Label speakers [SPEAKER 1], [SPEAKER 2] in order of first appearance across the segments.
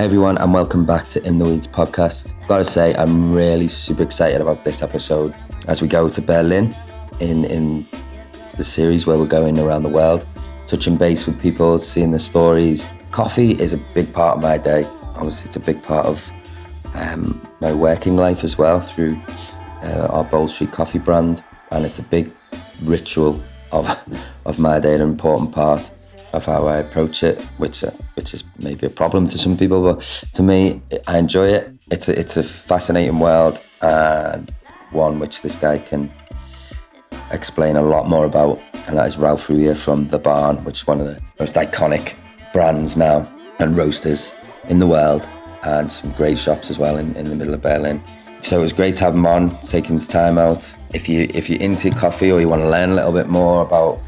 [SPEAKER 1] Hey everyone, and welcome back to In the Weeds podcast. Gotta say, I'm really super excited about this episode as we go to Berlin in in the series where we're going around the world, touching base with people, seeing the stories. Coffee is a big part of my day. Obviously, it's a big part of um, my working life as well through uh, our Bold Street Coffee brand, and it's a big ritual of of my day, an important part of how I approach it, which uh, which is maybe a problem to some people, but to me, I enjoy it. It's a, it's a fascinating world and one which this guy can explain a lot more about, and that is Ralf Rüller from The Barn, which is one of the most iconic brands now and roasters in the world, and some great shops as well in, in the middle of Berlin. So it was great to have him on, taking his time out. If you if you're into coffee or you want to learn a little bit more about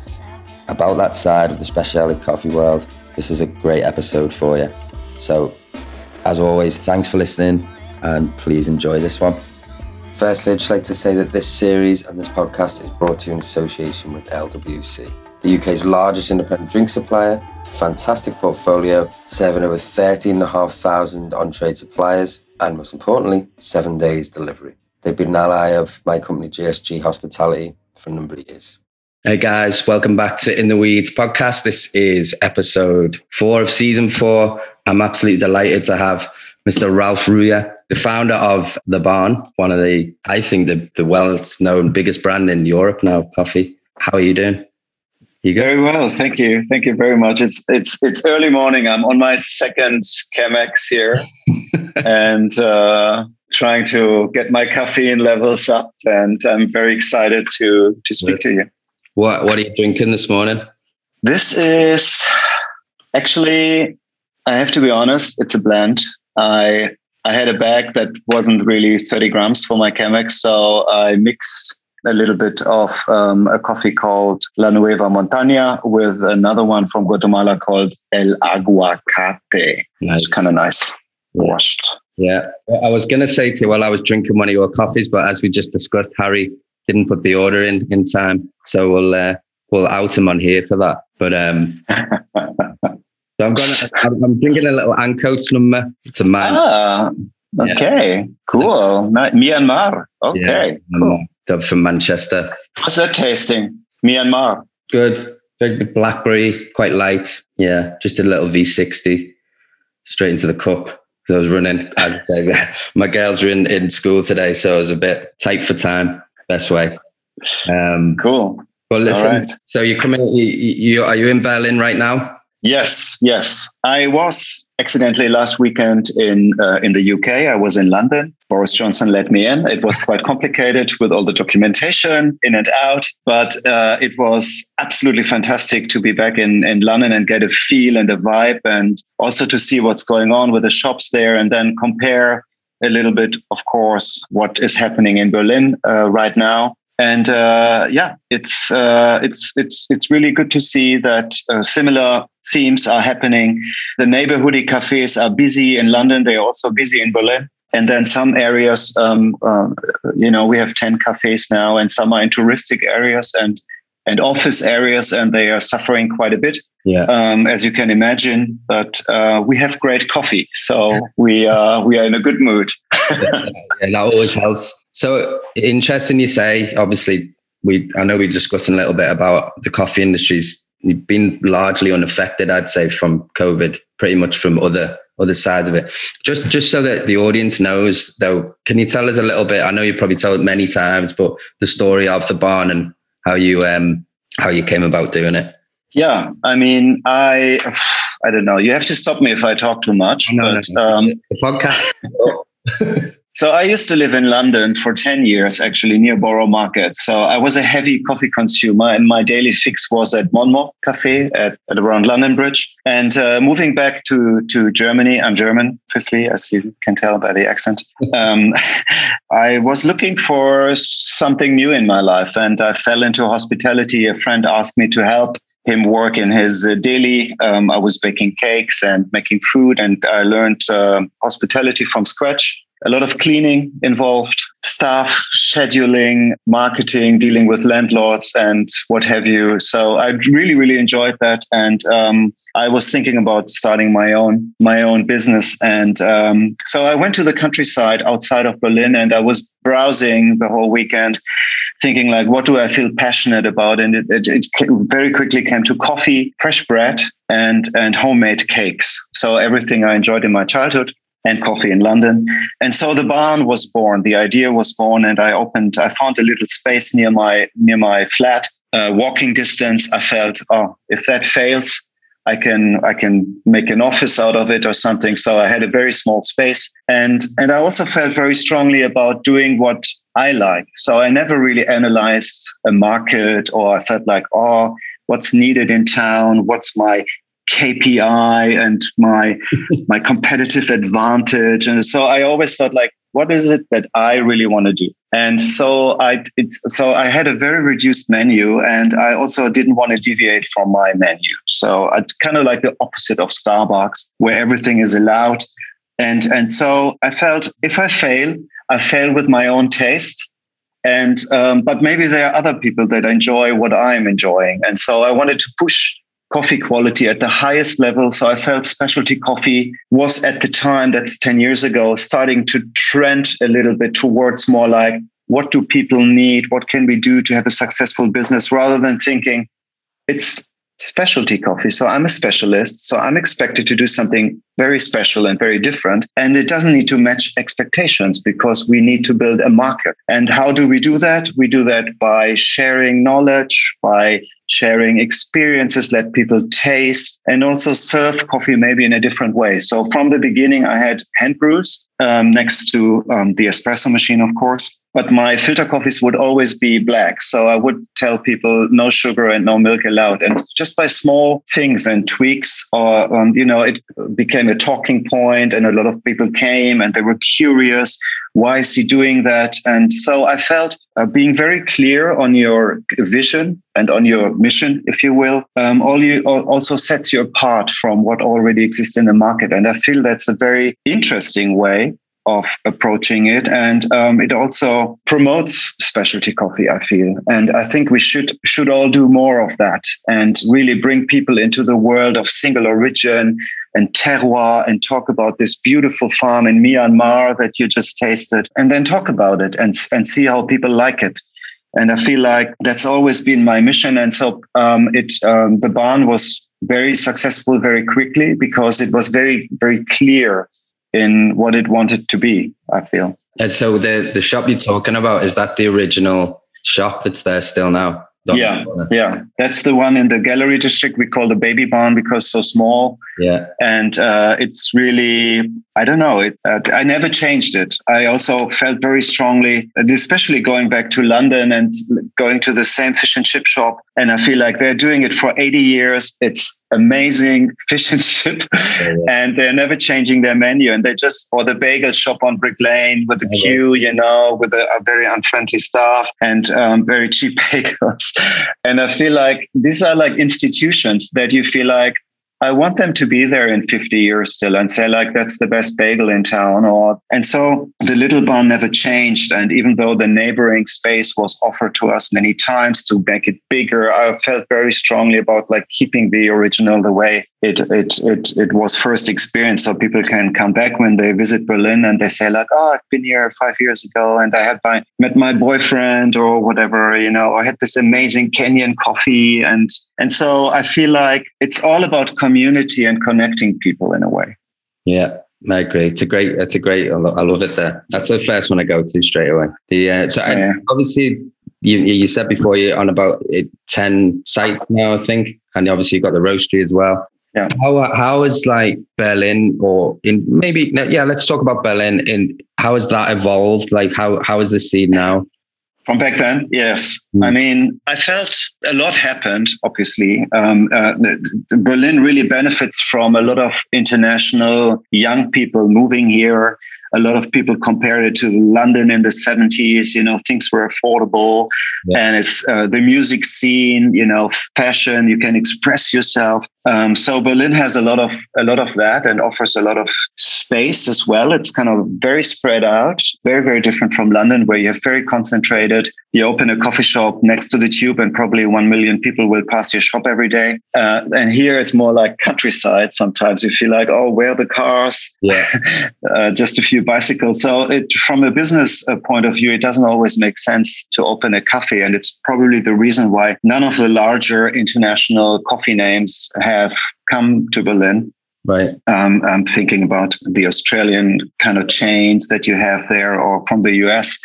[SPEAKER 1] about that side of the specialty coffee world, this is a great episode for you. So, as always, thanks for listening and please enjoy this one. Firstly, I'd just like to say that this series and this podcast is brought to you in association with LWC, the UK's largest independent drink supplier, fantastic portfolio, serving over 13,500 on trade suppliers, and most importantly, seven days delivery. They've been an ally of my company, GSG Hospitality, for a number of years. Hey guys, welcome back to In the Weeds podcast. This is episode four of season four. I'm absolutely delighted to have Mr. Ralf Rüller, the founder of The Barn, one of the, I think, the, the well known biggest brand in Europe now, coffee. How are you doing?
[SPEAKER 2] You Very well, thank you, thank you very much. It's it's it's early morning. I'm on my second Chemex here, and uh, trying to get my caffeine levels up. And I'm very excited to to speak to you.
[SPEAKER 1] What What are you drinking this morning?
[SPEAKER 2] This is actually, I have to be honest, it's a blend. I I had a bag that wasn't really 30 grams for my Chemex, so I mixed a little bit of um, a coffee called La Nueva Montaña with another one from Guatemala called El Aguacate. Nice. It's kind of nice. Washed.
[SPEAKER 1] Yeah. I was going to say to you while I was drinking one of your coffees, but as we just discussed, Harry didn't put the order in in time, so we'll uh, we'll out him on here for that. But um, so I'm gonna I'm, drinking a little Ancoats number. It's a man.
[SPEAKER 2] Ah, okay, yeah. cool. Myanmar. Okay, yeah,
[SPEAKER 1] cool. from Manchester.
[SPEAKER 2] How's that tasting? Myanmar.
[SPEAKER 1] Good. Very blackberry, quite light. Yeah, just a little V60 straight into the cup. So I was running, as I say, my girls were in, in school today, so I was a bit tight for time best way.
[SPEAKER 2] Um, cool.
[SPEAKER 1] Well, listen. Right. So you're coming. You, you are you in Berlin right now?
[SPEAKER 2] Yes, yes. I was accidentally last weekend in uh, in the UK. I was in London. Boris Johnson let me in. It was quite complicated with all the documentation in and out, but uh, it was absolutely fantastic to be back in in London and get a feel and a vibe, and also to see what's going on with the shops there, and then compare a little bit, of course, what is happening in Berlin uh, right now. And uh, yeah, it's uh, it's it's it's really good to see that uh, similar themes are happening. The neighborhoody cafes are busy in London; they are also busy in Berlin. And then some areas, um, uh, you know, we have ten cafes now, and some are in touristic areas, and and office areas, and they are suffering quite a bit, yeah. um, as you can imagine. But uh, we have great coffee, so we uh, we are in a good mood.
[SPEAKER 1] yeah, that always helps. So interesting, you say. Obviously, we I know we're discussing a little bit about the coffee industry's been largely unaffected, I'd say, from COVID, pretty much from other other sides of it. Just just so that the audience knows, though, can you tell us a little bit? I know you probably told it many times, but the story of the barn and how you um how you came about doing it.
[SPEAKER 2] Yeah, I mean, I I don't know. You have to stop me if I talk too much. No, but, no, no. Um, the podcast. So I used to live in London for 10 years, actually, near Borough Market. So I was a heavy coffee consumer, and my daily fix was at Monmouth Cafe at, at around London Bridge. And uh, moving back to, to Germany, I'm German, firstly, as you can tell by the accent. Um, I was looking for something new in my life, and I fell into hospitality. A friend asked me to help him work in his uh, daily. Um, I was baking cakes and making food, and I learned uh, hospitality from scratch a lot of cleaning involved, staff, scheduling, marketing, dealing with landlords, and what have you. So I really, really enjoyed that, and um, I was thinking about starting my own my own business. And um, so I went to the countryside outside of Berlin, and I was browsing the whole weekend, thinking like, what do I feel passionate about? And it, it, it very quickly came to coffee, fresh bread, and and homemade cakes. So everything I enjoyed in my childhood and coffee in London. And so the barn was born. The idea was born, and I opened. I found a little space near my near my flat, uh, walking distance. I felt, oh, if that fails, I can I can make an office out of it or something. So I had a very small space, and and I also felt very strongly about doing what I like. So I never really analyzed a market, or I felt like, oh, what's needed in town, what's my KPI and my my competitive advantage. And so I always thought like, what is it that I really want to do? And so I it, so I had a very reduced menu, and I also didn't want to deviate from my menu. So I kind of like the opposite of Starbucks, where everything is allowed. And and so I felt if I fail, I fail with my own taste. And um, but maybe there are other people that enjoy what I'm enjoying, and so I wanted to push coffee quality at the highest level. So I felt specialty coffee was at the time, that's 10 years ago, starting to trend a little bit towards more like what do people need? What can we do to have a successful business rather than thinking it's specialty coffee. So I'm a specialist. So I'm expected to do something very special and very different. And it doesn't need to match expectations because we need to build a market. And how do we do that? We do that by sharing knowledge, by sharing experiences, let people taste, and also serve coffee maybe in a different way. So from the beginning, I had hand brews um, next to um, the espresso machine, of course. But my filter coffees would always be black. So I would tell people no sugar and no milk allowed. And just by small things and tweaks, or, um, you know, it became a talking point and a lot of people came and they were curious. Why is he doing that? And so I felt uh, being very clear on your vision and on your mission, if you will, um, all you also sets you apart from what already exists in the market. And I feel that's a very interesting way of approaching it. And um, it also promotes specialty coffee i feel. And i think we should should all do more of that and really bring people into the world of single origin and terroir and talk about this beautiful farm in myanmar that you just tasted and then talk about it and, and see how people like it. And i feel like that's always been my mission. And so um, it um, the barn was very successful very quickly because it was very very clear in what it wanted to be, I feel.
[SPEAKER 1] And so the the shop you're talking about, is that the original shop that's there still now?
[SPEAKER 2] yeah, yeah, that's the one in the gallery district. We call the baby barn because so small.
[SPEAKER 1] Yeah,
[SPEAKER 2] and uh, it's really I don't know. It, uh, I never changed it. I also felt very strongly, especially going back to London and going to the same fish and chip shop. And I feel like they're doing it for 80 years. It's amazing fish and chip, yeah, and they're never changing their menu. And they just or the bagel shop on Brick Lane with the yeah, queue, you know, with a, a very unfriendly staff and um, very cheap bagels. And I feel like these are like institutions that you feel like I want them to be there in 50 years still and say like that's the best bagel in town or and so the little barn never changed. And even though the neighboring space was offered to us many times to make it bigger I felt very strongly about like keeping the original the way it it it it was first experienced. So people can come back when they visit Berlin and they say like oh I've been here 5 years ago and I had my met my boyfriend or whatever you know I had this amazing Kenyan coffee and and so I feel like it's all about community and connecting people in a way.
[SPEAKER 1] Yeah, I agree. It's a great. It's a great. I love it there. That's the first one I go to straight away. The uh, so yeah. obviously you you said before you're on about ten sites now, I think, and obviously you've got the roastery as well.
[SPEAKER 2] Yeah.
[SPEAKER 1] How how is like Berlin or in maybe yeah? Let's talk about Berlin. In how has that evolved? Like how how is the scene now?
[SPEAKER 2] From back then, yes. Mm. I mean, I felt a lot happened, obviously. Um, uh, Berlin really benefits from a lot of international young people moving here. a lot of people compare it to London in the 70s. You know, things were affordable, yeah. and it's uh, the music scene. You know, fashion. You can express yourself. Um, so Berlin has a lot of a lot of that and offers a lot of space as well. It's kind of very spread out, very very different from London, where you have very concentrated. You open a coffee shop next to the tube, and probably one million people will pass your shop every day. Uh, and here it's more like countryside. Sometimes you feel like, oh, where are the cars?
[SPEAKER 1] Yeah,
[SPEAKER 2] uh, just a few bicycles. So it, from a business uh, point of view, it doesn't always make sense to open a cafe, and it's probably the reason why none of the larger international coffee names have come to Berlin.
[SPEAKER 1] Right.
[SPEAKER 2] Um, I'm thinking about the Australian kind of chains that you have there or from the US.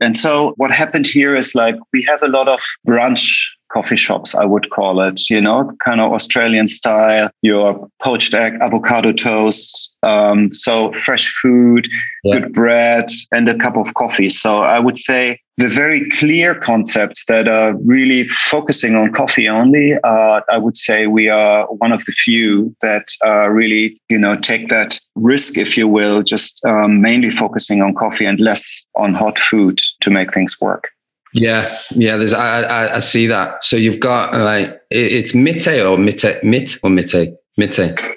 [SPEAKER 2] And so what happened here is like we have a lot of brunch coffee shops, I would call it, you know, kind of Australian style, your poached egg, avocado toast. Um, so fresh food, yeah. good bread, and a cup of coffee. So I would say the very clear concepts that are really focusing on coffee only, uh, I would say we are one of the few that uh, really, you know, take that risk, if you will, just um, mainly focusing on coffee and less on hot food to make things work.
[SPEAKER 1] Yeah, yeah. There's I, I, I see that. So you've got like it's Mitte or Mitte Mit or Mitte Mitte.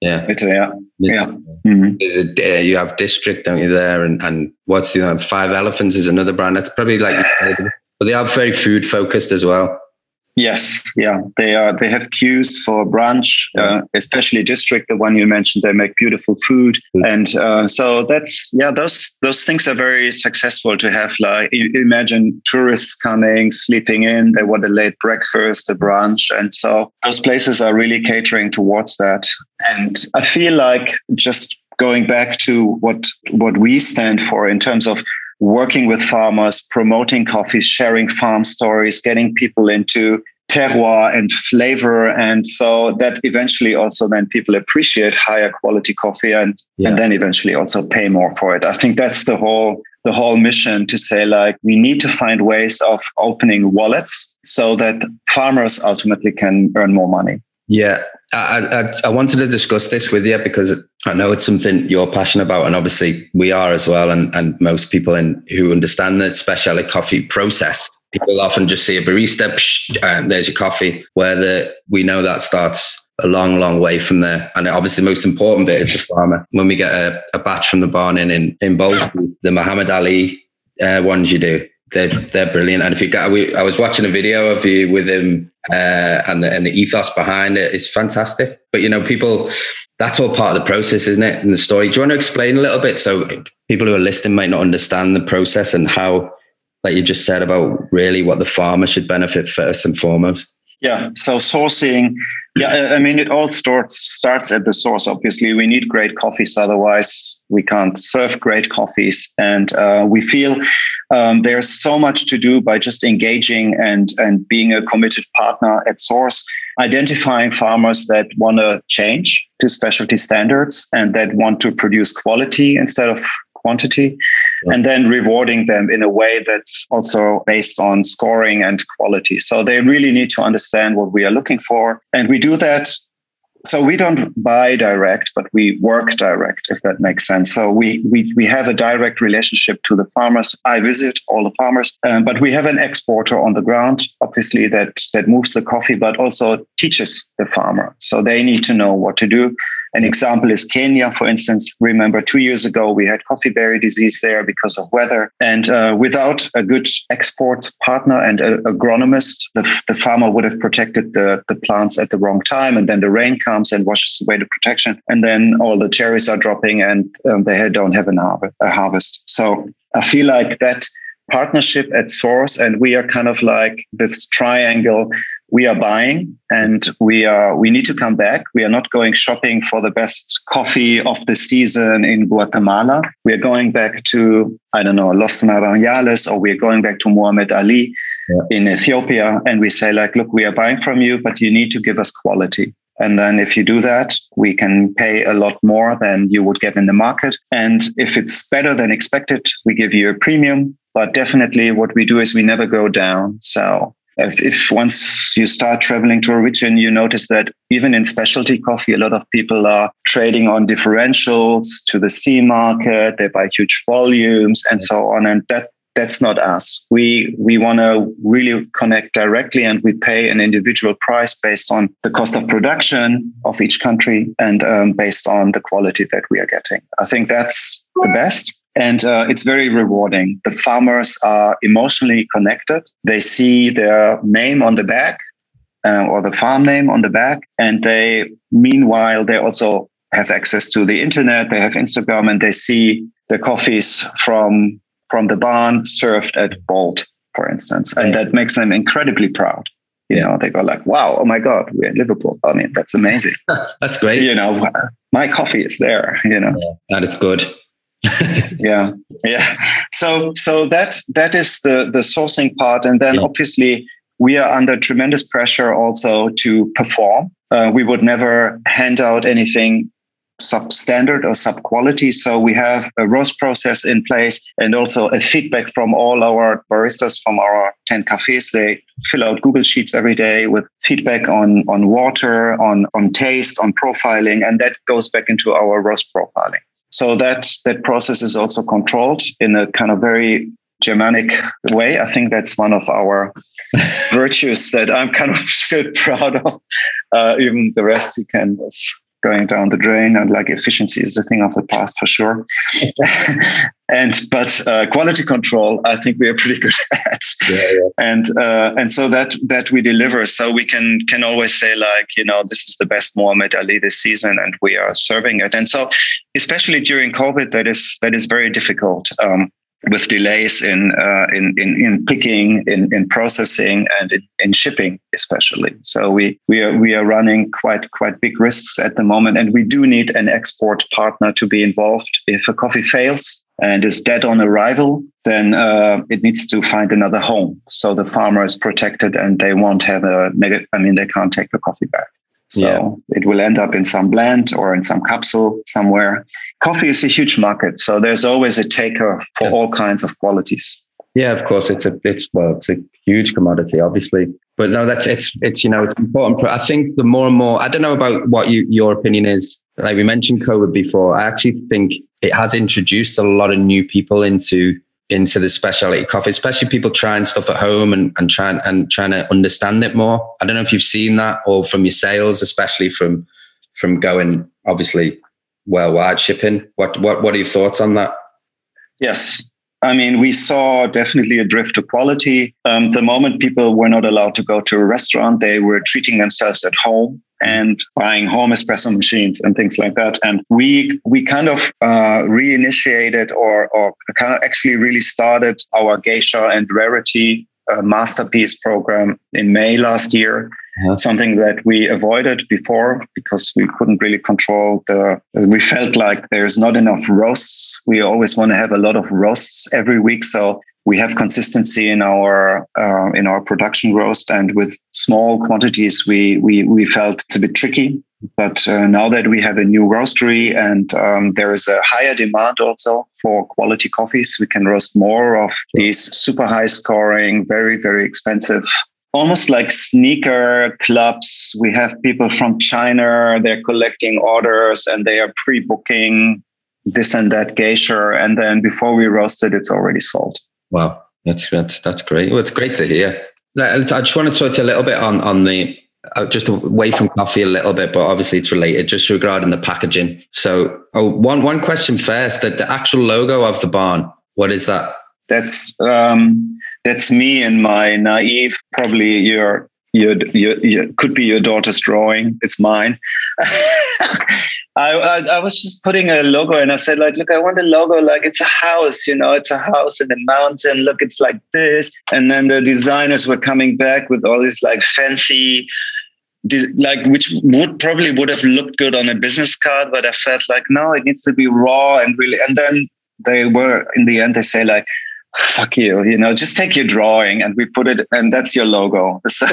[SPEAKER 2] Yeah, Mitte. Yeah, Mitte. yeah.
[SPEAKER 1] Mm-hmm. Is it uh, you have District, don't you? There and and what's the Five Elephants is another brand. That's probably like, but they are very food focused as well.
[SPEAKER 2] Yes, yeah, they are. They have queues for brunch, uh, especially district, the one you mentioned. They make beautiful food, mm. and uh, so that's yeah. Those those things are very successful to have. Like imagine tourists coming, sleeping in. They want a late breakfast, a brunch, and so those places are really catering towards that. And I feel like just going back to what what we stand for in terms of working with farmers, promoting coffees, sharing farm stories, getting people into terroir and flavor. And so that eventually also then people appreciate higher quality coffee and, yeah. and then eventually also pay more for it. I think that's the whole the whole mission to say like we need to find ways of opening wallets so that farmers ultimately can earn more money.
[SPEAKER 1] Yeah, I, I, I, wanted to discuss this with you because I know it's something you're passionate about, and obviously we are as well. And, and most people in, who understand the specialty coffee process, people often just see a barista, psh, um, there's your coffee, where the, we know that starts a long, long way from there. And obviously, the most important bit is the farmer. When we get a, a batch from the barn in in, in Bowlesby, the Muhammad Ali uh, ones you do, they're they're brilliant. And if you got, we, I was watching a video of you with him, uh, and the and the ethos behind it is fantastic. But you know, people, that's all part of the process, isn't it? In the story, do you want to explain a little bit so people who are listening might not understand the process and how, like you just said, about really what the farmer should benefit first and foremost?
[SPEAKER 2] Yeah. So sourcing yeah, I mean, it all starts starts at the source. Obviously, we need great coffees, otherwise we can't serve great coffees. And uh, we feel um, there's so much to do by just engaging and and being a committed partner at source, identifying farmers that want to change to specialty standards and that want to produce quality instead of quantity yeah. and then rewarding them in a way that's also based on scoring and quality. So they really need to understand what we are looking for. And we do that. So we don't buy direct, but we work direct, if that makes sense. So we we, we have a direct relationship to the farmers. I visit all the farmers, um, but we have an exporter on the ground, obviously that that moves the coffee, but also teaches the farmer. So they need to know what to do. An example is Kenya, for instance. Remember, two years ago, we had coffee berry disease there because of weather. And uh, without a good export partner and an agronomist, the, the farmer would have protected the, the plants at the wrong time. And then the rain comes and washes away the protection. And then all the cherries are dropping and um, they don't have a harvest. So I feel like that partnership at source and we are kind of like this triangle we are buying and we are we need to come back we are not going shopping for the best coffee of the season in guatemala we are going back to i don't know los naranjales or we're going back to muhammad ali yeah. in ethiopia and we say like look we are buying from you but you need to give us quality and then if you do that, we can pay a lot more than you would get in the market. And if it's better than expected, we give you a premium. But definitely what we do is we never go down. So if, if once you start traveling to a region, you notice that even in specialty coffee, a lot of people are trading on differentials to the C market. They buy huge volumes and so on. And that that's not us. We we want to really connect directly, and we pay an individual price based on the cost of production of each country and um, based on the quality that we are getting. I think that's the best. And uh, it's very rewarding. The farmers are emotionally connected. They see their name on the back uh, or the farm name on the back. And they, meanwhile, they also have access to the internet. They have Instagram and they see the coffees from from the barn served at Bold, for instance. And that makes them incredibly proud. You know, they go like, wow, oh my God, we're in Liverpool. I mean, that's amazing.
[SPEAKER 1] that's great.
[SPEAKER 2] You know, my coffee is there, you know.
[SPEAKER 1] Yeah, and it's good.
[SPEAKER 2] yeah. Yeah. So so that that is the the sourcing part. And then yeah. obviously we are under tremendous pressure also to perform. Uh, we would never hand out anything substandard or sub quality. So we have a roast process in place and also a feedback from all our baristas from our 10 cafes. They fill out Google Sheets every day with feedback on, on water, on, on taste, on profiling, and that goes back into our roast profiling. So that that process is also controlled in a kind of very Germanic way. I think that's one of our virtues that I'm kind of still proud of. Uh, even the rest you can going down the drain and like efficiency is the thing of the past for sure. And but uh, quality control i think we are pretty good at. Yeah, yeah. and uh, and so that that we deliver. So we can can always say like you know this is the best Muhammad Ali this season and we are serving it. And so especially during covid that is that is very difficult. Um, with delays in, uh, in, in, in picking, in, in processing, and in, in, shipping, especially. So we we are we are running quite quite big risks at the moment, and we do need an export partner to be involved. If a coffee fails and is dead on arrival, then uh, it needs to find another home. So the farmer is protected, and they won't have a negative. I mean, they can't take the coffee back. So yeah. it will end up in some blend or in some capsule somewhere. Coffee is a huge market, so there's always a taker for yeah. all kinds of qualities.
[SPEAKER 1] Yeah, of course, it's a it's well, it's a huge commodity, obviously. But no, that's it's it's you know it's important. I think the more and more, I don't know about what you your opinion is. Like we mentioned COVID before, I actually think it has introduced a lot of new people into into the specialty coffee, especially people trying stuff at home and, and trying and trying to understand it more. I don't know if you've seen that or from your sales, especially from from going obviously worldwide shipping. What what what are your thoughts on that?
[SPEAKER 2] Yes. I mean, we saw definitely a drift to quality. Um, the moment people were not allowed to go to a restaurant, they were treating themselves at home and buying home espresso machines and things like that. And we we kind of uh, reinitiated or or kind of actually really started our geisha and rarity uh, masterpiece program in May last year. Uh-huh. Something that we avoided before because we couldn't really control the. We felt like there's not enough roasts. We always want to have a lot of roasts every week, so we have consistency in our uh, in our production roast, and with small quantities, we we we felt it's a bit tricky. But uh, now that we have a new roastery and um, there is a higher demand also for quality coffees, we can roast more of these super high scoring, very very expensive. Almost like sneaker clubs. We have people from China, they're collecting orders and they are pre booking this and that geisha. And then before we roast it, it's already sold.
[SPEAKER 1] Wow, that's that's that's great. Well, it's great to hear. I just want to talk to a little bit on on the uh, just away from coffee a little bit, but obviously it's related. Just regarding the packaging. So, oh, one one question first: that the actual logo of the barn. What is that?
[SPEAKER 2] That's um, that's me and my naive, probably your your, your, your could be your daughter's drawing. It's mine. I, I, I was just putting a logo and I said like, look, I want a logo like it's a house, you know, it's a house in the mountain. Look, it's like this. And then the designers were coming back with all these like fancy like which would probably would have looked good on a business card but i felt like no it needs to be raw and really and then they were in the end they say like fuck you you know just take your drawing and we put it and that's your logo so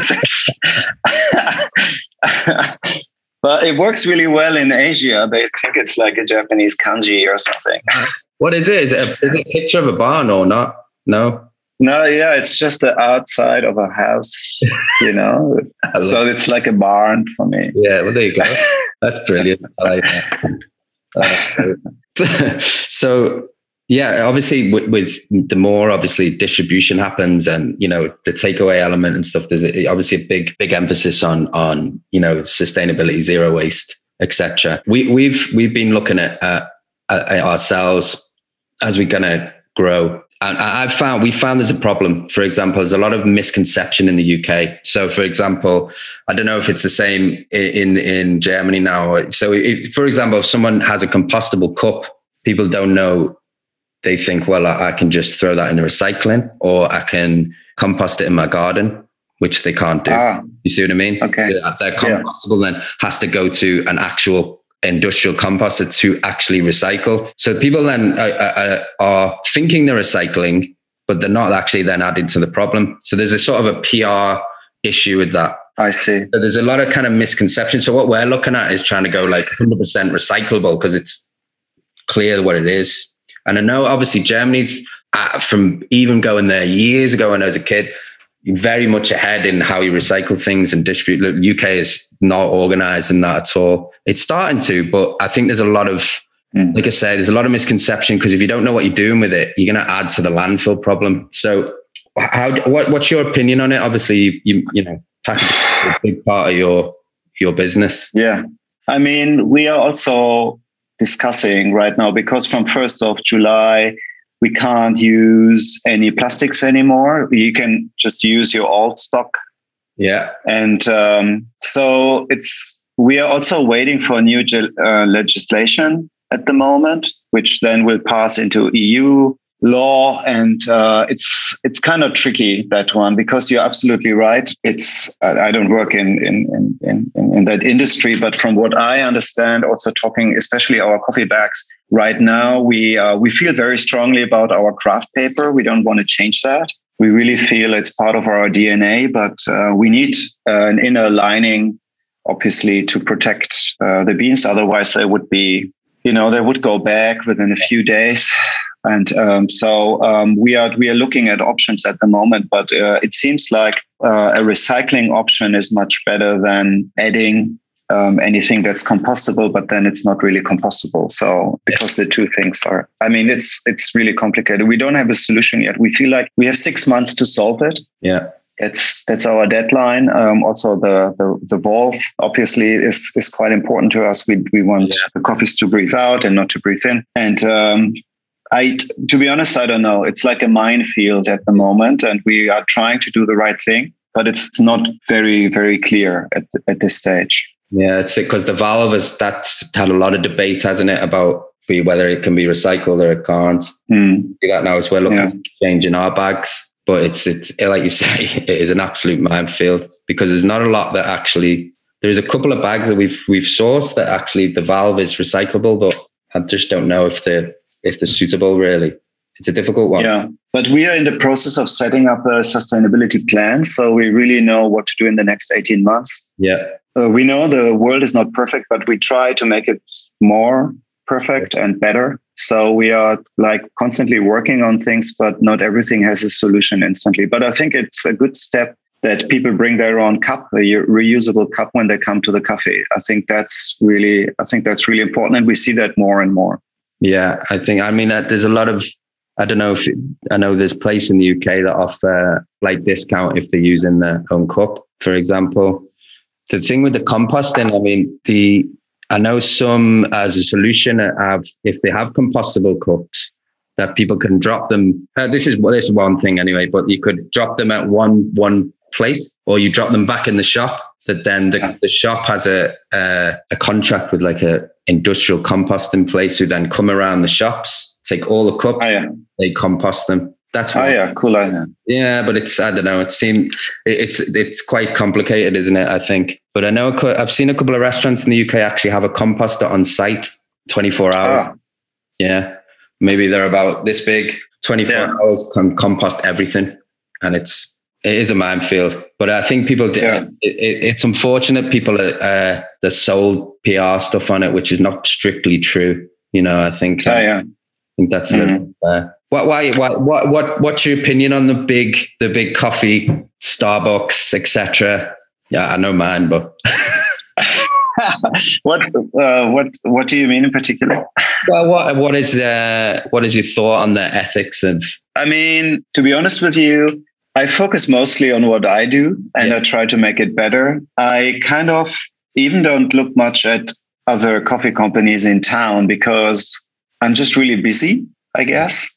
[SPEAKER 2] but it works really well in Asia. They think it's like a Japanese kanji or something.
[SPEAKER 1] What is it? Is it a, is it a picture of a barn or not? No.
[SPEAKER 2] No, yeah, it's just the outside of a house, you know. so it's like a barn for me.
[SPEAKER 1] Yeah, well, there you go. That's brilliant. I like that. Uh, so yeah, obviously with, with, the more obviously distribution happens and you know the takeaway element and stuff, there's obviously a big big emphasis on on you know sustainability, zero waste, etc. We we've we've been looking at, uh, at ourselves as we're gonna grow. And I've found we found there's a problem. For example, there's a lot of misconception in the UK. So, for example, I don't know if it's the same in in Germany now. So, if, for example, if someone has a compostable cup, people don't know they think, well, I, I can just throw that in the recycling or I can compost it in my garden, which they can't do. Ah, you see what I mean?
[SPEAKER 2] Okay.
[SPEAKER 1] Their compostable yeah. then has to go to an actual industrial composter to actually recycle. So people then are, are, are thinking they're recycling, but they're not actually then adding to the problem. So there's a sort of a PR issue with that.
[SPEAKER 2] I see.
[SPEAKER 1] So there's a lot of kind of misconception. So what we're looking at is trying to go like 100% recyclable because it's clear what it is. And I know obviously Germany's uh, from even going there years ago when I was a kid, very much ahead in how you recycle things and distribute. Look, UK is not organized in that at all. It's starting to, but I think there's a lot of, mm. like I say, there's a lot of misconception because if you don't know what you're doing with it, you're going to add to the landfill problem. So, how what, what's your opinion on it? Obviously, you you know, packaging is a big part of your your business.
[SPEAKER 2] Yeah, I mean, we are also discussing right now because from 1st of July, we can't use any plastics anymore. You can just use your old stock.
[SPEAKER 1] Yeah.
[SPEAKER 2] And um, so it's, we are also waiting for new uh, legislation at the moment, which then will pass into EU law and uh, it's it's kind of tricky that one because you're absolutely right. It's i don't work in in, in in in that industry but from what i understand also talking especially our coffee bags right now we uh, we feel very strongly about our kraft paper. We don't want to change that. We really feel it's part of our dna but uh, we need uh, an inner lining obviously to protect uh, the beans. Otherwise they would be you know they would go back within a few days and um, so um, we are we are looking at options at the moment, but uh, it seems like uh, a recycling option is much better than adding um, anything that's compostable, but then it's not really compostable. So because the two things are, I mean, it's it's really complicated. We don't have a solution yet. We feel like we have six months to solve it.
[SPEAKER 1] Yeah.
[SPEAKER 2] It's that's our deadline. Um, also, the, the the valve obviously is is quite important to us. We we want yeah. the coffees to breathe out and not to breathe in. And um, I, to be honest, I don't know. It's like a minefield at the moment, and we are trying to do the right thing, but it's not very, very clear at at this stage.
[SPEAKER 1] Yeah, it's because the valve is that's had a lot of debate, hasn't it, about whether it can be recycled or it can't.
[SPEAKER 2] Mm.
[SPEAKER 1] That now as we're looking yeah. at changing our bags, but it's it's like you say, it is an absolute minefield because there's not a lot that actually. There's a couple of bags that we've we've sourced that actually the valve is recyclable, but I just don't know if the if they're suitable, really. It's a difficult one.
[SPEAKER 2] Yeah. But we are in the process of setting up a sustainability plan. So we really know what to do in the next 18 months.
[SPEAKER 1] Yeah.
[SPEAKER 2] Uh, we know the world is not perfect, but we try to make it more perfect and better. So we are like constantly working on things, but not everything has a solution instantly. But I think it's a good step that people bring their own cup, a reusable cup when they come to the cafe. I think that's really, I think that's really important, and we see that more and more.
[SPEAKER 1] Yeah, I think. I mean, uh, there's a lot of. I don't know if I know there's place in the UK that offer like discount if they're using their own cup, for example. The thing with the composting, I mean, the I know some as a solution have if they have compostable cups that people can drop them. Uh, this is well, this is one thing anyway, but you could drop them at one one place, or you drop them back in the shop. That then the, the shop has a, a a contract with like a industrial composting place who then come around the shops, take all the cups, oh, yeah. they compost them. That's
[SPEAKER 2] oh yeah, cool idea.
[SPEAKER 1] Yeah, but it's I don't know. It seems it's it's quite complicated, isn't it? I think. But I know I've seen a couple of restaurants in the UK actually have a composter on site, twenty four hours. Ah. Yeah, maybe they're about this big, twenty four yeah. hours can compost everything, and it's it is a minefield, but I think people. Yeah. It, it, it's unfortunate people are uh, the sold PR stuff on it, which is not strictly true. You know, I think.
[SPEAKER 2] Oh, yeah. I
[SPEAKER 1] think that's mm-hmm. uh, What, why, what, what, what, what's your opinion on the big, the big coffee, Starbucks, etc.? Yeah, I know mine, but.
[SPEAKER 2] what uh, what what do you mean in particular?
[SPEAKER 1] well, what what is uh, what is your thought on the ethics of?
[SPEAKER 2] I mean, to be honest with you, I focus mostly on what I do, and yeah. I try to make it better. I kind of even don't look much at other coffee companies in town because I'm just really busy. I guess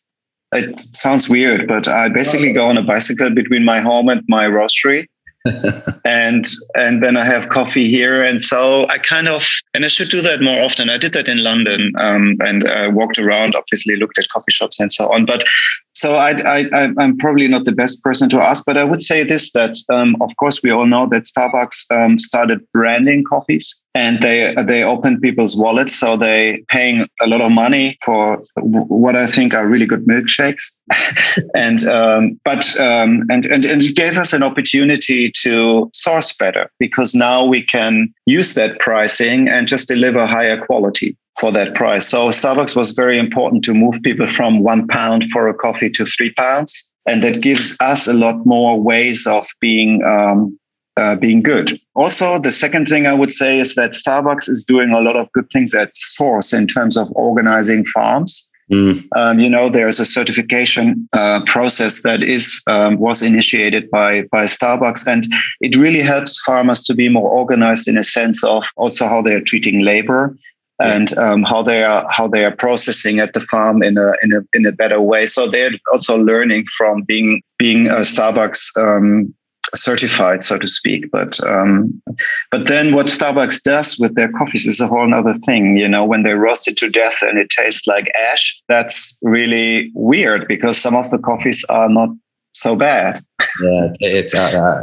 [SPEAKER 2] it sounds weird, but I basically go on a bicycle between my home and my roastery and and then I have coffee here, and so I kind of and I should do that more often. I did that in London, um, and I walked around, obviously looked at coffee shops and so on. But so I, I, I'm probably not the best person to ask, but I would say this: that um, of course we all know that Starbucks um, started branding coffees, and they they opened people's wallets, so they paying a lot of money for what I think are really good milkshakes, and um, but um, and and and it gave us an opportunity to source better because now we can use that pricing and just deliver higher quality for that price. So Starbucks was very important to move people from one pound for a coffee to three pounds. And that gives us a lot more ways of being um, uh, being good. Also, the second thing I would say is that Starbucks is doing a lot of good things at source in terms of organizing farms. Mm. Um, you know, there's a certification uh, process that is um, was initiated by by Starbucks, and it really helps farmers to be more organized in a sense of also how they are treating labor and um, how they are how they are processing at the farm in a in a in a better way. So they're also learning from being being a Starbucks um, certified, so to speak. But um, but then what Starbucks does with their coffees is a whole other thing. You know, when they roast it to death and it tastes like ash, that's really weird because some of the coffees are not so bad.
[SPEAKER 1] Yeah, it's uh,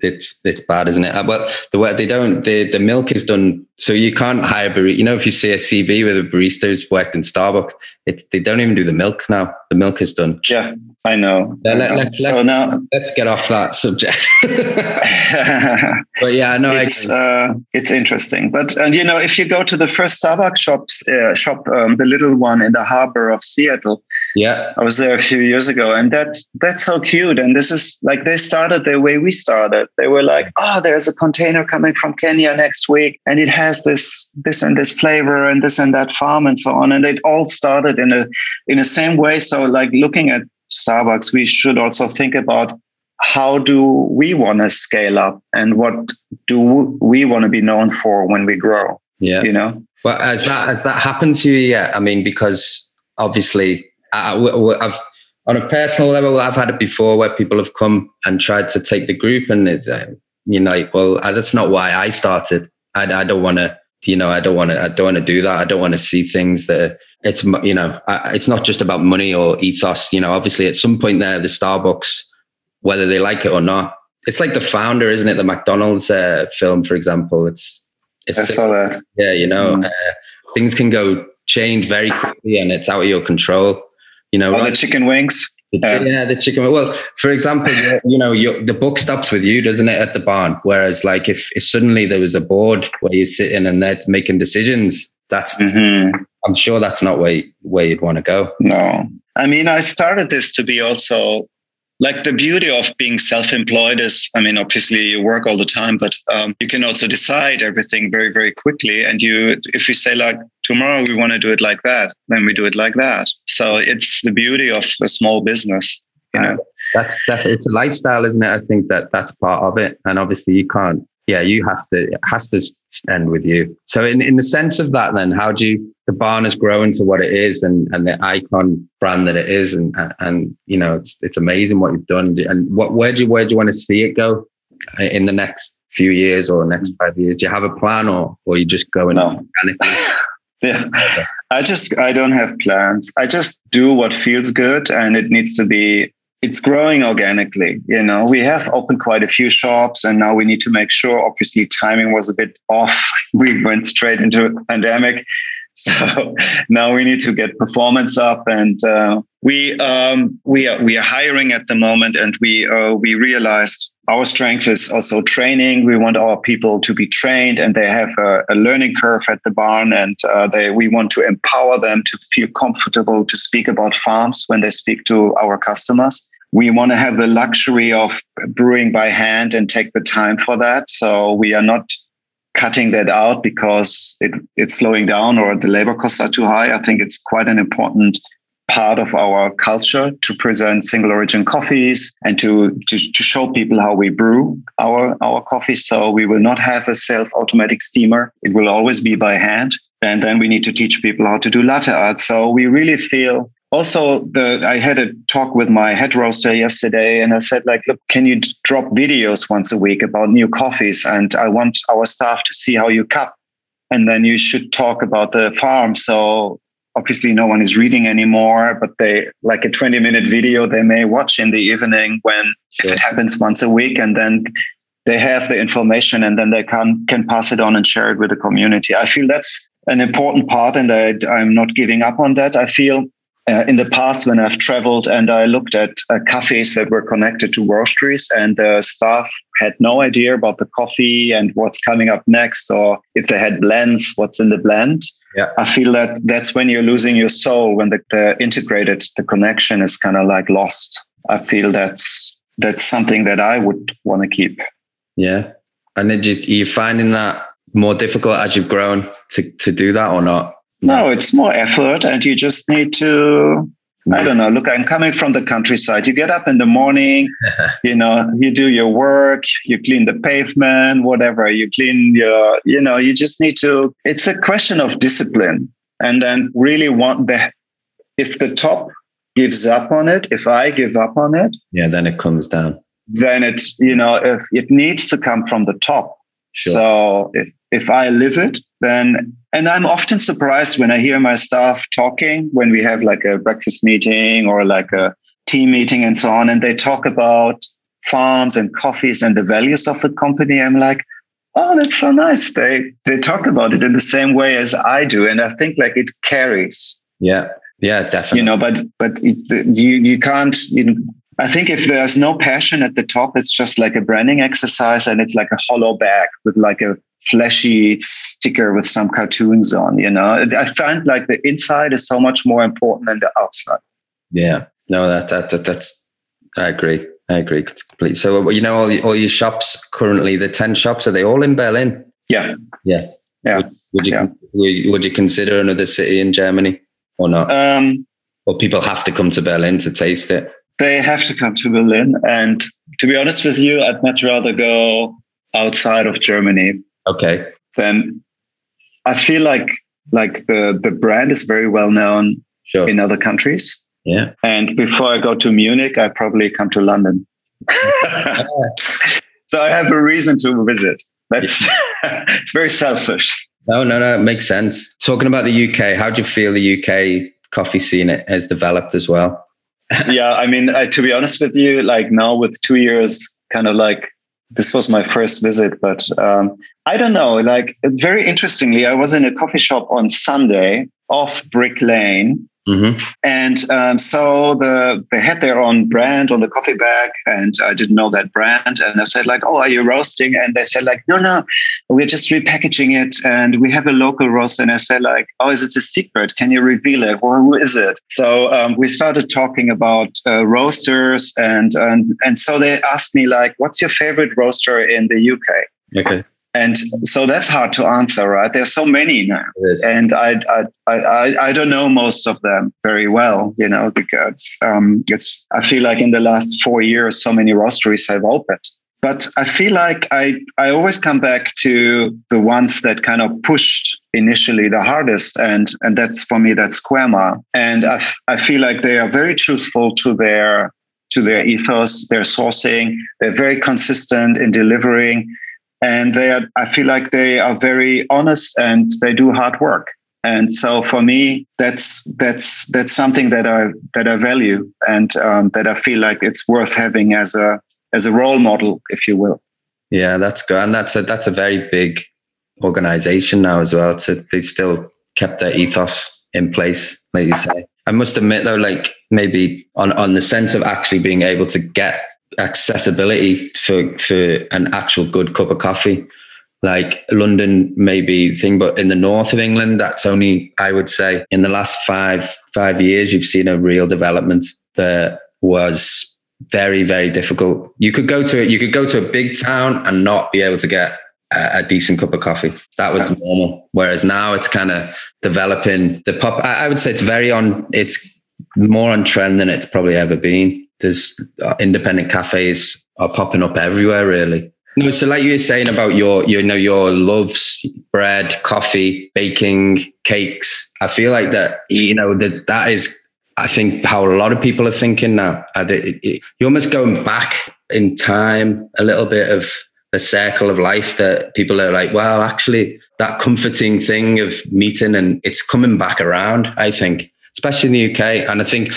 [SPEAKER 1] it's it's bad, isn't it? Uh, well, the way they don't the the milk is done so you can't hire barista. You know, if you see a CV with a barista who's worked in Starbucks, it's they don't even do the milk now. The milk is done.
[SPEAKER 2] Yeah, I know.
[SPEAKER 1] Let, us let, so let, now let's get off that subject. but yeah, no,
[SPEAKER 2] it's uh, it's interesting. But and you know, if you go to the first Starbucks shops uh, shop, um, the little one in the harbor of Seattle,
[SPEAKER 1] yeah,
[SPEAKER 2] I was there a few years ago, and that's that's so cute. And this is like they started the way we started. They were like, oh, there's a container coming from Kenya next week, and it has this this and this flavor and this and that farm and so on. And it all started in a in the same way. So like looking at Starbucks, we should also think about how do we want to scale up and what do we want to be known for when we grow.
[SPEAKER 1] Yeah,
[SPEAKER 2] you know.
[SPEAKER 1] Well, has that has that happened to you yet? I mean, because obviously I, have on a personal level, I've had it before where people have come and tried to take the group, and it's, uh, you know, well, uh, that's not why I started. I, I don't want to, you know, I don't want to, I don't want to do that. I don't want to see things that it's, you know, I, it's not just about money or ethos. You know, obviously, at some point there, the Starbucks, whether they like it or not, it's like the founder, isn't it? The McDonald's uh, film, for example. It's, it's
[SPEAKER 2] I saw that.
[SPEAKER 1] Yeah, you know, mm. uh, things can go change very quickly, and it's out of your control you know,
[SPEAKER 2] oh, right? the chicken wings.
[SPEAKER 1] yeah. yeah, the chicken. Well, for example, you know, the book stops with you, doesn't it, at the barn? Whereas, like, if, if suddenly there was a board where you're sitting and they're making decisions, that's mm-hmm. I'm sure that's not where where you'd want to go.
[SPEAKER 2] No, I mean, I started this to be also like the beauty of being self-employed is i mean obviously you work all the time but um, you can also decide everything very very quickly and you if you say like tomorrow we want to do it like that then we do it like that. So it's the beauty of a small business you know?
[SPEAKER 1] That's definitely it's a lifestyle isn't it? I think that that's part of it. And obviously you can't yeah you have to it has to end with you. So in, in the sense of that then how do you the barn has grown to what it is and and the icon brand that it is and and you know it's it's amazing what you've done. And what where do you where do you want to see it go in the next few years or next mm. five years? Do you have a plan or or you just going
[SPEAKER 2] no. Yeah. I just i don't have plans. I just do what feels good and it needs to be it's growing organically you know? We have opened quite a few shops and now we need to make sure obviously timing was a bit off. We went straight into a pandemic So now we need to get performance up, and uh, we um, we are we are hiring at the moment, and we uh, we realized our strength is also training. We want our people to be trained, and they have a, a learning curve at the barn, and uh, they we want to empower them to feel comfortable to speak about farms when they speak to our customers. We want to have the luxury of brewing by hand and take the time for that. So we are not cutting that out because it, it's slowing down or the labor costs are too high. I think it's quite an important part of our culture to present single origin coffees and to, to, to show people how we brew our, our coffee. So we will not have a self automatic steamer. It will always be by hand. And then we need to teach people how to do latte art. So we really feel also the i had a talk with my head roaster yesterday and i said like look can you drop videos once a week about new coffees? And i want our staff to see how you cup and then you should talk about the farm. So obviously no one is reading anymore but they like a 20 minute video they may watch in the evening when sure. if it happens once a week and then they have the information and then they can can pass it on and share it with the community. I feel that's an important part and I, i'm not giving up on that. I feel uh, in the past when I've traveled and I looked at uh, cafes that were connected to roasteries and the staff had no idea about the coffee and what's coming up next or if they had blends, what's in the blend. Yeah. I feel that that's when you're losing your soul when the, the integrated, the connection is kind of like lost. I feel that's that's something that I would want to keep.
[SPEAKER 1] Yeah. And are you finding that more difficult as you've grown to, to do that or not?
[SPEAKER 2] No, it's more effort, and you just need to. I don't know. Look, I'm coming from the countryside. You get up in the morning, you know, you do your work, you clean the pavement, whatever. You clean your, you know, you just need to. It's a question of discipline, and then really want the. If the top gives up on it, if I give up on it,
[SPEAKER 1] yeah, then it comes down.
[SPEAKER 2] Then it's you know, if it needs to come from the top. Sure. So if, if I live it, then and i'm often surprised when i hear my staff talking when we have like a breakfast meeting or like a team meeting and so on and they talk about farms and coffees and the values of the company. I'm like oh that's so nice. They they talk about it in the same way as i do and i think like it carries.
[SPEAKER 1] Yeah. Yeah definitely.
[SPEAKER 2] You know but but it, you you can't you know, I think if there's no passion at the top, it's just like a branding exercise and it's like a hollow bag with like a flashy sticker with some cartoons on you know? I find like the inside is so much more important than the outside.
[SPEAKER 1] Yeah. No that that, that that's i agree. I agree completely. So you know all, all your shops currently the 10 shops are they all in berlin?
[SPEAKER 2] Yeah.
[SPEAKER 1] Yeah.
[SPEAKER 2] Yeah.
[SPEAKER 1] Would, would you yeah. Would, would you consider another city in germany or not? Um or people have to come to berlin to taste it?
[SPEAKER 2] they have to come to berlin. And to be honest with you i'd much rather go outside of germany
[SPEAKER 1] Okay.
[SPEAKER 2] Then I feel like like the the brand is very well known sure. in other countries.
[SPEAKER 1] Yeah.
[SPEAKER 2] And before I go to Munich, I probably come to London. so I have a reason to visit. That's yeah. it's very selfish.
[SPEAKER 1] No, no, no, it makes sense. Talking about the UK, how do you feel the UK coffee scene has developed as well?
[SPEAKER 2] yeah, I mean, I, to be honest with you, like now with two years, kind of like this was my first visit, but um, I don't know. Like very interestingly, I was in a coffee shop on Sunday off Brick Lane, Mm-hmm. And um, so the they had their own brand on the coffee bag, and I didn't know that brand. And I said like, "Oh, are you roasting?" And they said like, "No, no, we're just repackaging it, and we have a local roast." And I said like, "Oh, is it a secret? Can you reveal it? Or who is it?" So um, we started talking about uh, roasters, and and and so they asked me like, "What's your favorite roaster in the UK?"
[SPEAKER 1] Okay.
[SPEAKER 2] And so that's hard to answer, right? There's so many now, and I, I I I don't know most of them very well, you know, because um, it's I feel like in the last four years, so many roasteries have opened. But I feel like I I always come back to the ones that kind of pushed initially the hardest, and and that's for me that's Square Mile, and I I feel like they are very truthful to their to their ethos, their sourcing. They're very consistent in delivering and they are i feel like they are very honest and they do hard work. And so for me that's that's that's something that i that i value and um, that i feel like it's worth having as a as a role model if you will.
[SPEAKER 1] Yeah that's good. And that's a that's a very big organization now as well. So they still kept their ethos in place, like you say. I must admit though, like maybe on, on the sense of actually being able to get accessibility for for an actual good cup of coffee. Like London maybe thing, but in the north of England, that's only I would say in the last five five years you've seen a real development that was very very difficult. You could go to you could go to a big town and not be able to get a, decent cup of coffee. That was normal. Whereas now it's kind of developing the pop. I would say it's very on. It's more on trend than it's probably ever been. There's uh, independent cafes are popping up everywhere, really. No, so like you were saying about your, you know, your loves, bread, coffee, baking, cakes. I feel like that, you know, that that is, I think, how a lot of people are thinking now. You're almost going back in time a little bit of the circle of life that people are like, well, actually, that comforting thing of meeting and it's coming back around, I think, especially in the UK. And I think,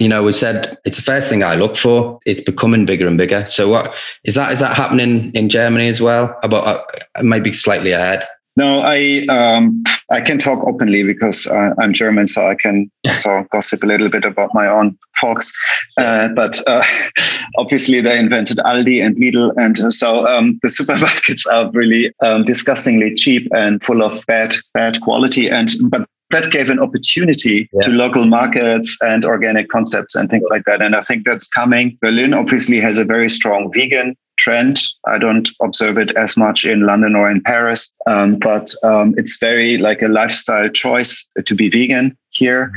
[SPEAKER 1] you know, we said it's the first thing I look for. It's becoming bigger and bigger. So what is that? Is that happening in Germany as well? About uh, maybe slightly ahead.
[SPEAKER 2] No, I um, I can talk openly because uh, I'm German, so I can also gossip a little bit about my own folks. Uh, but uh, obviously, they invented Aldi and Lidl, and so um, the supermarkets are really um, disgustingly cheap and full of bad bad quality. And but that gave an opportunity yeah. to local markets and organic concepts and things like that. And I think that's coming. Berlin obviously has a very strong vegan trend. I don't observe it as much in London or in Paris, um, but um, it's very like a lifestyle choice to be vegan here.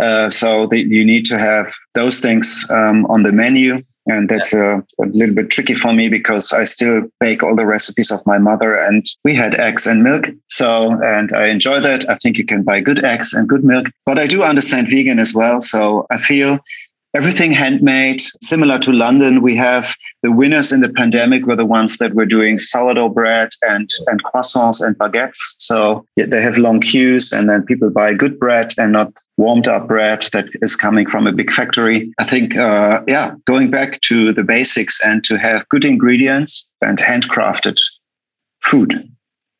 [SPEAKER 2] Uh, so the, you need to have those things um, on the menu. And that's a, a, little bit tricky for me because I still bake all the recipes of my mother and we had eggs and milk. So, and I enjoy that. I think you can buy good eggs and good milk, but I do understand vegan as well. So I feel everything handmade, similar to London. We have the winners in the pandemic were the ones that were doing sourdough bread and, and croissants and baguettes. So yeah, they have long queues and then people buy good bread and not warmed up bread that is coming from a big factory. I think, uh, yeah, going back to the basics and to have good ingredients and handcrafted food,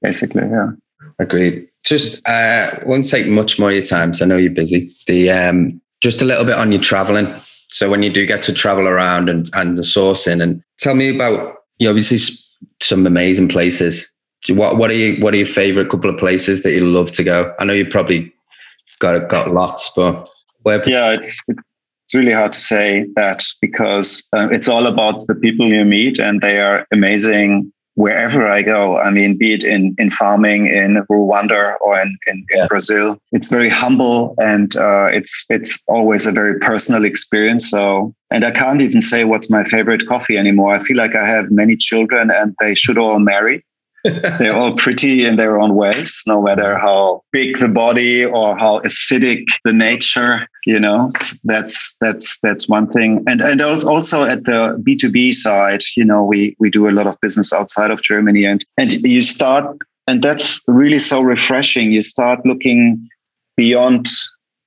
[SPEAKER 2] basically. Yeah.
[SPEAKER 1] Agreed. Just uh, won't take much more of your time, so I know you're busy. The um, just a little bit on your traveling so when you do get to travel around and and the sourcing, and tell me about you obviously some amazing places. What what are you what are your favorite couple of places that you love to go? I know you probably got got lots, but
[SPEAKER 2] where? Yeah, it's it's really hard to say that because um, it's all about the people you meet, and they are amazing wherever I go. I mean, be it in, in farming in Rwanda or in, in, in Brazil, it's very humble and uh, it's it's always a very personal experience. So, and I can't even say what's my favorite coffee anymore. I feel like I have many children and they should all marry. They're all pretty in their own ways, no matter how big the body or how acidic the nature. You know, that's that's that's one thing. And and also at the B two B side, you know, we we do a lot of business outside of Germany, and and you start, and that's really so refreshing. You start looking beyond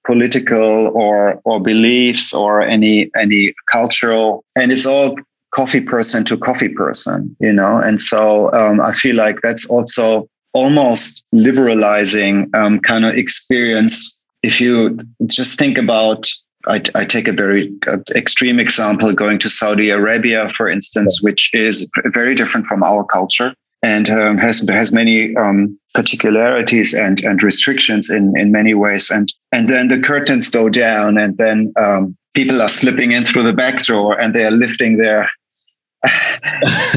[SPEAKER 2] political or or beliefs or any any cultural and it's all coffee person to coffee person, you know? And so um, I feel like that's also almost liberalizing um, kind of experience. If you just think about, I, I take a very extreme example, going to Saudi Arabia, for instance, which is very different from our culture and um, has has many um, particularities and and restrictions in in many ways. And and then the curtains go down, and then um, people are slipping in through the back door, and they are lifting their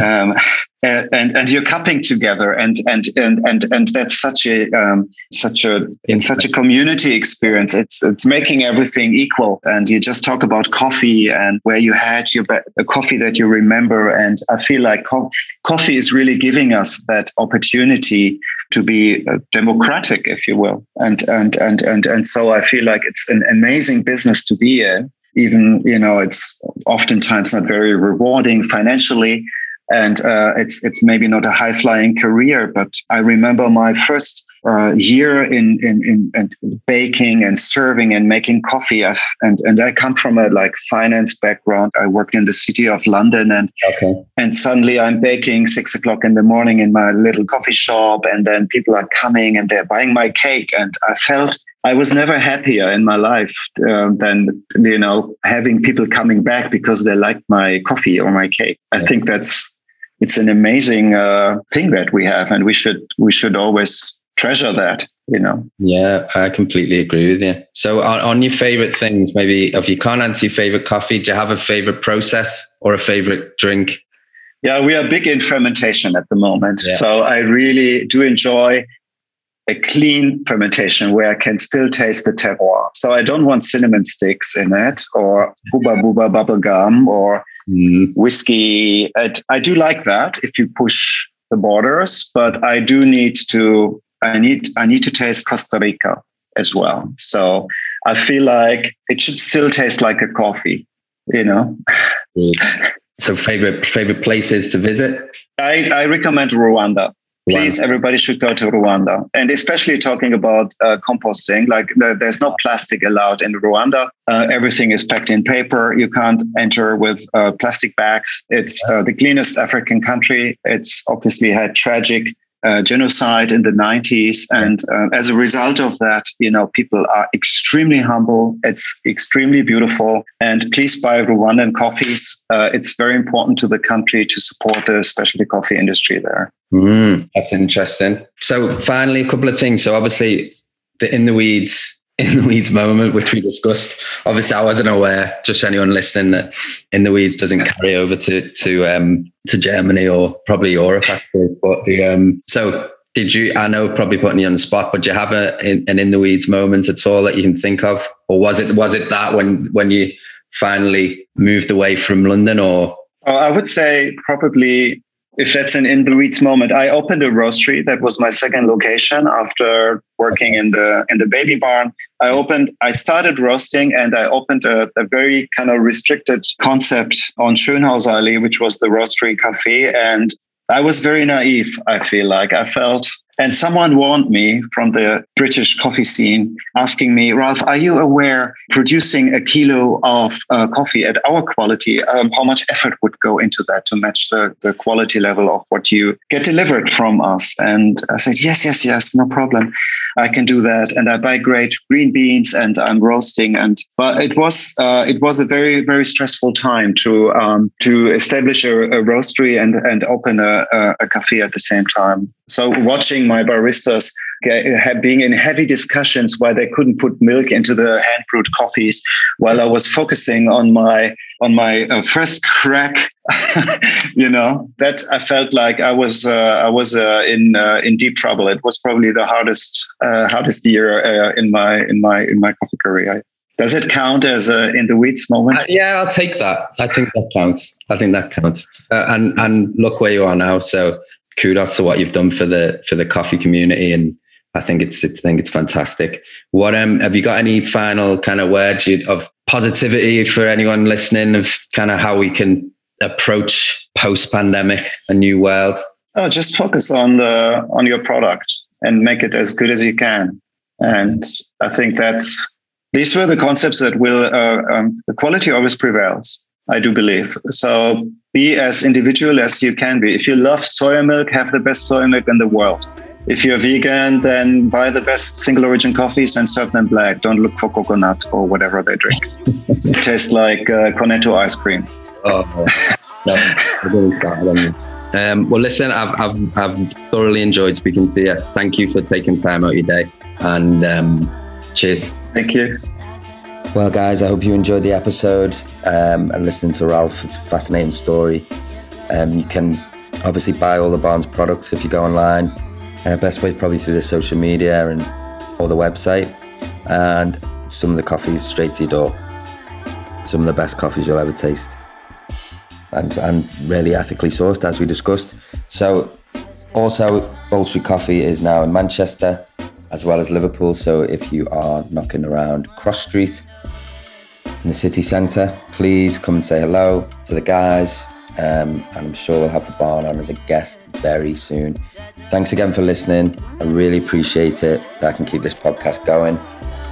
[SPEAKER 2] um, and and you're cupping together and and and and and that's such a um, such a in such a community experience. It's it's making everything equal. And you just talk about coffee and where you had your the coffee that you remember. And i feel like co- coffee is really giving us that opportunity to be uh, democratic if you will. And and and and and so i feel like it's an amazing business to be in even you know it's oftentimes not very rewarding financially and uh, it's it's maybe not a high flying career but i remember my first uh, year in, in, in, in, baking and serving and making coffee. I've, and, and I come from a like finance background. I worked in the city of London and, okay. and suddenly I'm baking six o'clock in the morning in my little coffee shop. And then people are coming and they're buying my cake. And I felt I was never happier in my life uh, than you know having people coming back because they like my coffee or my cake. I think that's it's an amazing uh, thing that we have, and we should we should always treasure that. You know.
[SPEAKER 1] Yeah, I completely agree with you. So, on, on your favorite things, maybe if you can't answer your favorite coffee, do you have a favorite process or a favorite drink?
[SPEAKER 2] Yeah, we are big in fermentation at the moment. Yeah. So I really do enjoy a clean fermentation where I can still taste the terroir. So I don't want cinnamon sticks in it or Hubba Bubba bubble gum or mm. whiskey. I, I do like that if you push the borders, but I do need to I need I need to taste Costa Rica as well. So I feel like it should still taste like a coffee, you know.
[SPEAKER 1] So favorite favorite places to visit?
[SPEAKER 2] I, I recommend Rwanda please everybody should go to rwanda. And especially talking about uh, composting like there's no plastic allowed in rwanda. Uh, everything is packed in paper. You can't enter with uh, plastic bags. It's uh, the cleanest african country. It's obviously had tragic uh, genocide in the 90s. And uh, as a result of that, you know, people are extremely humble. It's extremely beautiful. And please buy Rwandan coffees. Uh, it's very important to the country to support the specialty coffee industry there.
[SPEAKER 1] Mm, that's interesting. So, finally, a couple of things. So, obviously, the in the weeds in the weeds moment, which we discussed. Obviously, I wasn't aware. Just anyone listening, that in the weeds doesn't carry over to to um, to Germany or probably Europe. Actually, but the um, so did you? I know probably putting you on the spot, but do you have a an in the weeds moment at all that you can think of, or was it was it that when when you finally moved away from London, or?
[SPEAKER 2] Oh, I would say probably if that's an in the moment, I opened a roastery. That was my second location after working in the in the baby barn. I opened, I started roasting, and I opened a, a very kind of restricted concept on Schönhauser Allee, which was the roastery cafe. And I was very naive. I feel like I felt and someone warned me from the British coffee scene, asking me, Ralf, are you aware producing a kilo of uh, coffee at our quality, um, how much effort would go into that to match the, the quality level of what you get delivered from us? And I said, yes, yes, yes, no problem. I can do that. And I buy great green beans and I'm roasting. And but it was uh, it was a very very stressful time to um, to establish a, a, roastery and and open a, a, a cafe at the same time. So watching my baristas being in heavy discussions why they couldn't put milk into the hand brewed coffees, while I was focusing on my on my uh, first crack, you know, that I felt like I was uh, I was uh, in uh, in deep trouble. It was probably the hardest uh, hardest year uh, in my in my in my coffee career. Does it count as a in the weeds moment?
[SPEAKER 1] yeah, I'll take that. I think that counts. I think that counts. and and look where you are now. So kudos to what you've done for the for the coffee community and I think it's, I think it's fantastic. What um have you got any final kind of words of positivity for anyone listening of kind of how we can approach post pandemic a new world?
[SPEAKER 2] Oh, just focus on the on your product and make it as good as you can. And I think that's these were the concepts that will uh, um, the quality always prevails. I do believe. So be as individual as you can be. If you love soy milk, have the best soy milk in the world. If you're vegan, then buy the best single origin coffees and serve them black. Don't look for coconut or whatever they drink. it tastes like uh, Cornetto ice cream. Oh,
[SPEAKER 1] no, I didn't. Um, well, listen, I've, I've, I've thoroughly enjoyed speaking to you. Thank you for taking time out of your day. And um, cheers.
[SPEAKER 2] Thank you.
[SPEAKER 1] Well, guys, I hope you enjoyed the episode um, and listening to Ralf. It's a fascinating story. Um, you can obviously buy all the Barn's products if you go online. Uh, best way probably through the social media and or the website. And some of the coffees straight to your door. Some of the best coffees you'll ever taste. And, and really ethically sourced, as we discussed. So, also, Street Coffee is now in Manchester as well as Liverpool. So if you are knocking around Cross Street in the city centre, please come and say hello to the guys. Um, and I'm sure we'll have the barn on as a guest very soon. Thanks again for listening. I really appreciate it. That I can keep this podcast going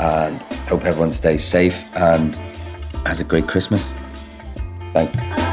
[SPEAKER 1] and hope everyone stays safe and has a great Christmas. Thanks.